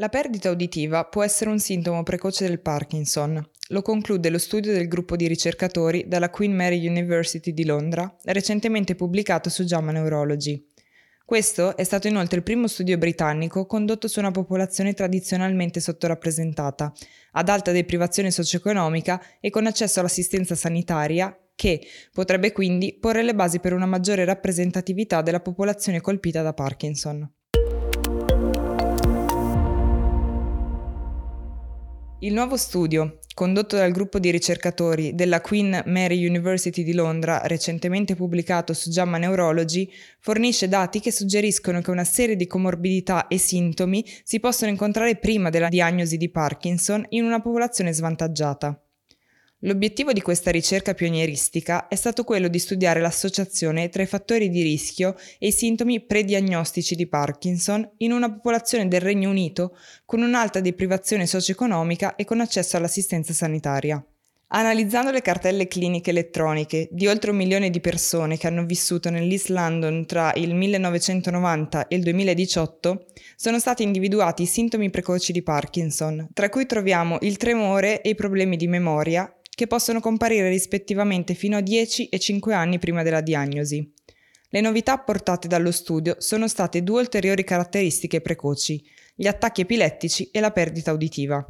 La perdita uditiva può essere un sintomo precoce del Parkinson. Lo conclude lo studio del gruppo di ricercatori dalla Queen Mary University di Londra, recentemente pubblicato su JAMA Neurology. Questo è stato inoltre il primo studio britannico condotto su una popolazione tradizionalmente sottorappresentata, ad alta deprivazione socio-economica e con accesso all'assistenza sanitaria, che potrebbe quindi porre le basi per una maggiore rappresentatività della popolazione colpita da Parkinson. Il nuovo studio, condotto dal gruppo di ricercatori della Queen Mary University di Londra, recentemente pubblicato su JAMA Neurology, fornisce dati che suggeriscono che una serie di comorbidità e sintomi si possono incontrare prima della diagnosi di Parkinson in una popolazione svantaggiata. L'obiettivo di questa ricerca pionieristica è stato quello di studiare l'associazione tra i fattori di rischio e i sintomi prediagnostici di Parkinson in una popolazione del Regno Unito con un'alta deprivazione socio-economica e con accesso all'assistenza sanitaria. Analizzando le cartelle cliniche elettroniche di oltre un milione di persone che hanno vissuto nell'East London tra il 1990 e il 2018, sono stati individuati i sintomi precoci di Parkinson, tra cui troviamo il tremore e i problemi di memoria, che possono comparire rispettivamente fino a 10 e 5 anni prima della diagnosi. Le novità apportate dallo studio sono state due ulteriori caratteristiche precoci, gli attacchi epilettici e la perdita uditiva.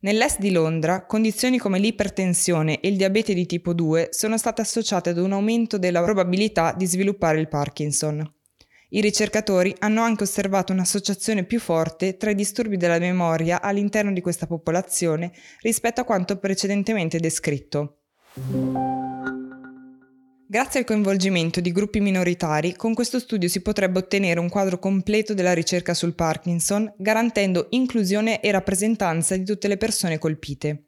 Nell'est di Londra, condizioni come l'ipertensione e il diabete di tipo 2 sono state associate ad un aumento della probabilità di sviluppare il Parkinson. I ricercatori hanno anche osservato un'associazione più forte tra i disturbi della memoria all'interno di questa popolazione rispetto a quanto precedentemente descritto. Grazie al coinvolgimento di gruppi minoritari, con questo studio si potrebbe ottenere un quadro completo della ricerca sul Parkinson, garantendo inclusione e rappresentanza di tutte le persone colpite.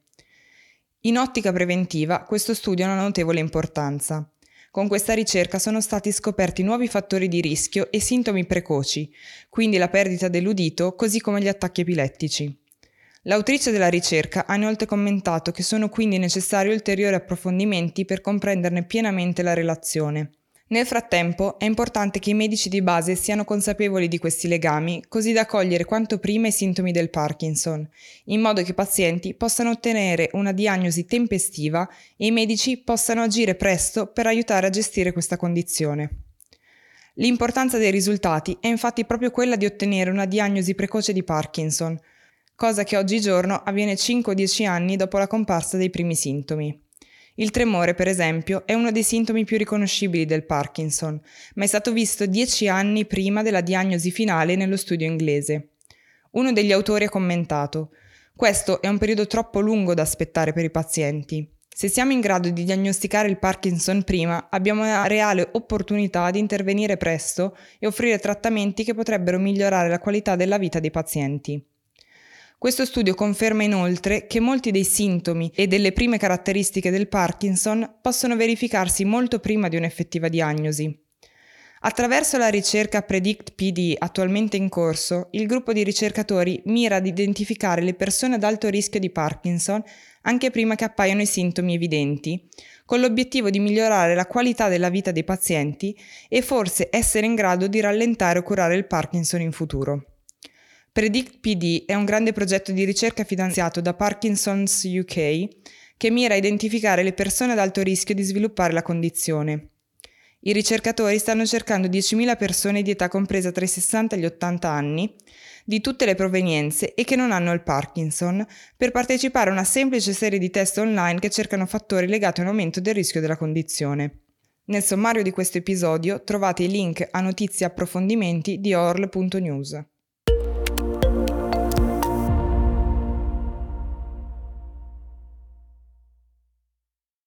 In ottica preventiva, questo studio ha una notevole importanza. Con questa ricerca sono stati scoperti nuovi fattori di rischio e sintomi precoci, quindi la perdita dell'udito, così come gli attacchi epilettici. L'autrice della ricerca ha inoltre commentato che sono quindi necessari ulteriori approfondimenti per comprenderne pienamente la relazione. Nel frattempo è importante che i medici di base siano consapevoli di questi legami, così da cogliere quanto prima i sintomi del Parkinson, in modo che i pazienti possano ottenere una diagnosi tempestiva e i medici possano agire presto per aiutare a gestire questa condizione. L'importanza dei risultati è infatti proprio quella di ottenere una diagnosi precoce di Parkinson, cosa che oggigiorno avviene 5-10 anni dopo la comparsa dei primi sintomi. Il tremore, per esempio, è uno dei sintomi più riconoscibili del Parkinson, ma è stato visto dieci anni prima della diagnosi finale nello studio inglese. Uno degli autori ha commentato questo è un periodo troppo lungo da aspettare per i pazienti. Se siamo in grado di diagnosticare il Parkinson prima, abbiamo una reale opportunità di intervenire presto e offrire trattamenti che potrebbero migliorare la qualità della vita dei pazienti. Questo studio conferma inoltre che molti dei sintomi e delle prime caratteristiche del Parkinson possono verificarsi molto prima di un'effettiva diagnosi. Attraverso la ricerca Predict PD attualmente in corso, il gruppo di ricercatori mira ad identificare le persone ad alto rischio di Parkinson anche prima che appaiano i sintomi evidenti, con l'obiettivo di migliorare la qualità della vita dei pazienti e forse essere in grado di rallentare o curare il Parkinson in futuro. Predict PD è un grande progetto di ricerca finanziato da Parkinson's UK che mira a identificare le persone ad alto rischio di sviluppare la condizione. I ricercatori stanno cercando 10.000 persone di età compresa tra i 60 e gli 80 anni, di tutte le provenienze e che non hanno il Parkinson, per partecipare a una semplice serie di test online che cercano fattori legati a un aumento del rischio della condizione. Nel sommario di questo episodio trovate i link a notizie e approfondimenti di orl.news.